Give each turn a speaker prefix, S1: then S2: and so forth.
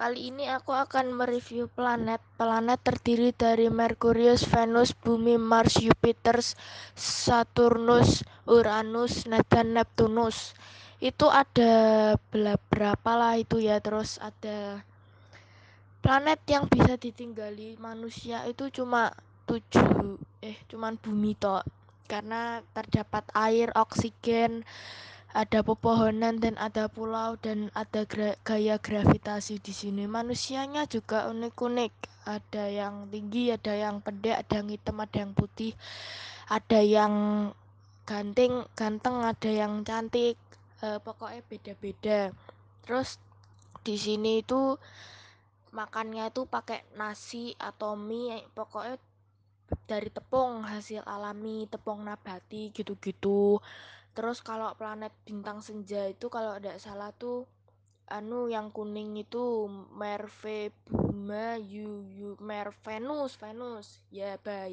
S1: Kali ini aku akan mereview planet. Planet terdiri dari Merkurius, Venus, Bumi, Mars, Jupiter, Saturnus, Uranus, dan Neptunus. Itu ada berapa lah itu ya. Terus ada planet yang bisa ditinggali manusia itu cuma tujuh eh cuman bumi toh karena terdapat air, oksigen, ada pepohonan dan ada pulau dan ada gra gaya gravitasi di sini. Manusianya juga unik-unik. Ada yang tinggi, ada yang pendek, ada yang hitam, ada yang putih, ada yang ganteng, ganteng, ada yang cantik. E, pokoknya beda-beda. Terus di sini itu makannya itu pakai nasi atau mie, pokoknya dari tepung hasil alami, tepung nabati gitu-gitu terus kalau planet bintang senja itu kalau tidak salah tuh anu yang kuning itu Merve Buma Yu Yu Mer Venus Venus. Ya bye